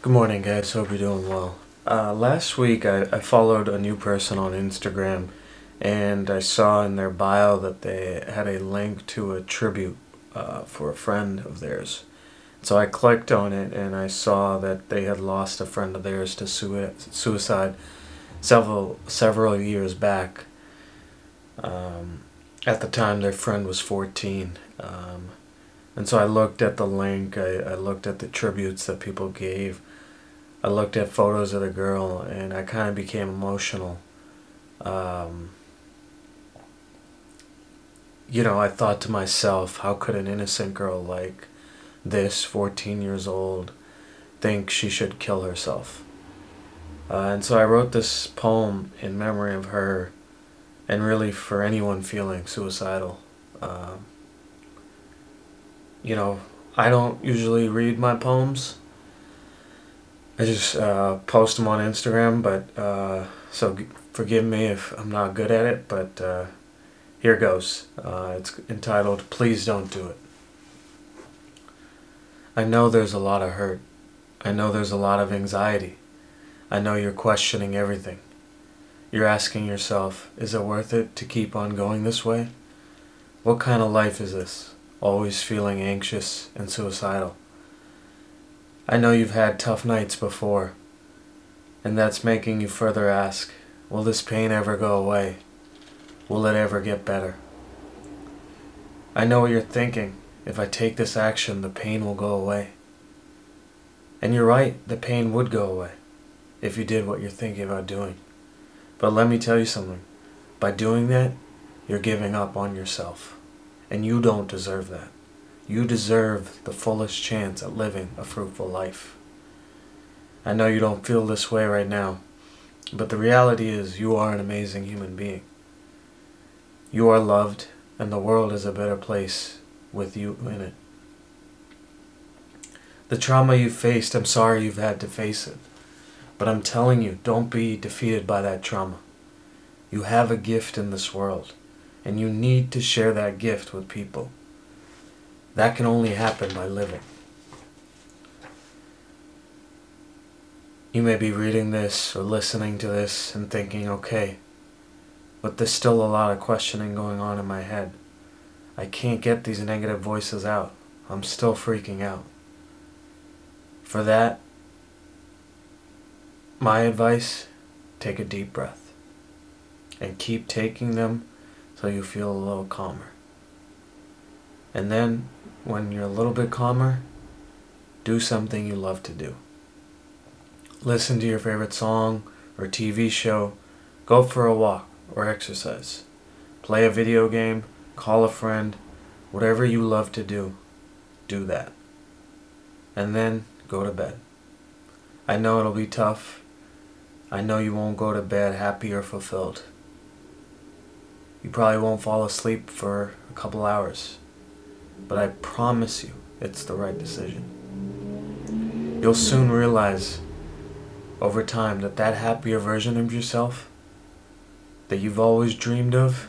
Good morning, guys. Hope you're doing well. Uh, last week, I, I followed a new person on Instagram, and I saw in their bio that they had a link to a tribute uh, for a friend of theirs. So I clicked on it, and I saw that they had lost a friend of theirs to sui- suicide several several years back. Um, at the time, their friend was 14. Um, and so I looked at the link, I, I looked at the tributes that people gave, I looked at photos of the girl, and I kind of became emotional. Um, you know, I thought to myself, how could an innocent girl like this, 14 years old, think she should kill herself? Uh, and so I wrote this poem in memory of her and really for anyone feeling suicidal. Um, you know, I don't usually read my poems. I just uh, post them on Instagram, but uh, so g- forgive me if I'm not good at it, but uh, here goes. Uh, it's entitled Please Don't Do It. I know there's a lot of hurt. I know there's a lot of anxiety. I know you're questioning everything. You're asking yourself, is it worth it to keep on going this way? What kind of life is this? Always feeling anxious and suicidal. I know you've had tough nights before, and that's making you further ask, will this pain ever go away? Will it ever get better? I know what you're thinking. If I take this action, the pain will go away. And you're right, the pain would go away if you did what you're thinking about doing. But let me tell you something. By doing that, you're giving up on yourself. And you don't deserve that. You deserve the fullest chance at living a fruitful life. I know you don't feel this way right now, but the reality is you are an amazing human being. You are loved, and the world is a better place with you in it. The trauma you faced, I'm sorry you've had to face it. But I'm telling you, don't be defeated by that trauma. You have a gift in this world, and you need to share that gift with people. That can only happen by living. You may be reading this or listening to this and thinking, okay, but there's still a lot of questioning going on in my head. I can't get these negative voices out. I'm still freaking out. For that, my advice take a deep breath and keep taking them till you feel a little calmer. And then, when you're a little bit calmer, do something you love to do. Listen to your favorite song or TV show, go for a walk or exercise, play a video game, call a friend, whatever you love to do, do that. And then go to bed. I know it'll be tough. I know you won't go to bed happy or fulfilled. You probably won't fall asleep for a couple hours. But I promise you, it's the right decision. You'll soon realize over time that that happier version of yourself that you've always dreamed of,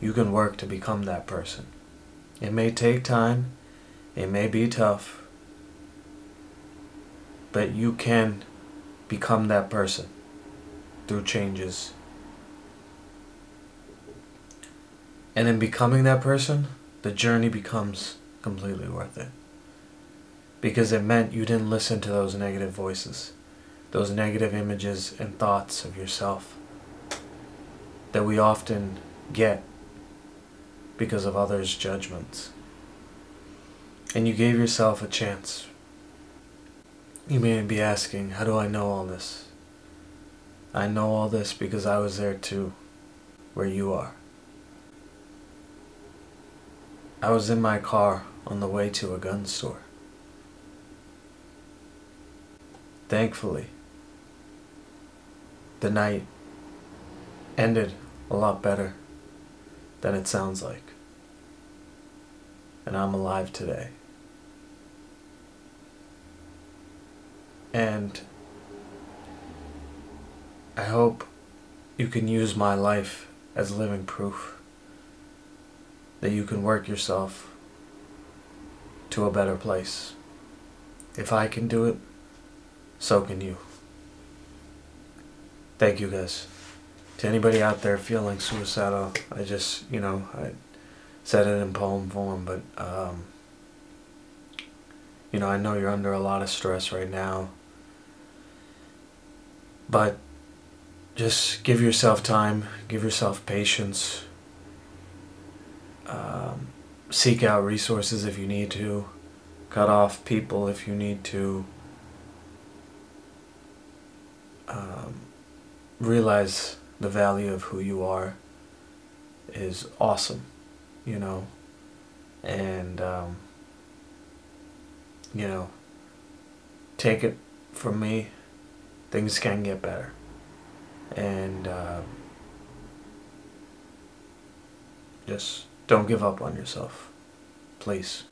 you can work to become that person. It may take time, it may be tough, but you can become that person through changes. And in becoming that person, the journey becomes completely worth it. Because it meant you didn't listen to those negative voices, those negative images and thoughts of yourself that we often get because of others' judgments. And you gave yourself a chance. You may be asking, how do I know all this? I know all this because I was there too, where you are. I was in my car on the way to a gun store. Thankfully, the night ended a lot better than it sounds like. And I'm alive today. And I hope you can use my life as living proof that you can work yourself to a better place. If I can do it, so can you. Thank you guys. To anybody out there feeling suicidal, I just, you know, I said it in poem form, but, um, you know, I know you're under a lot of stress right now. But just give yourself time, give yourself patience. Um, seek out resources if you need to, cut off people if you need to. Um, realize the value of who you are is awesome, you know, and, um, you know, take it from me, things can get better. And uh, just don't give up on yourself, please.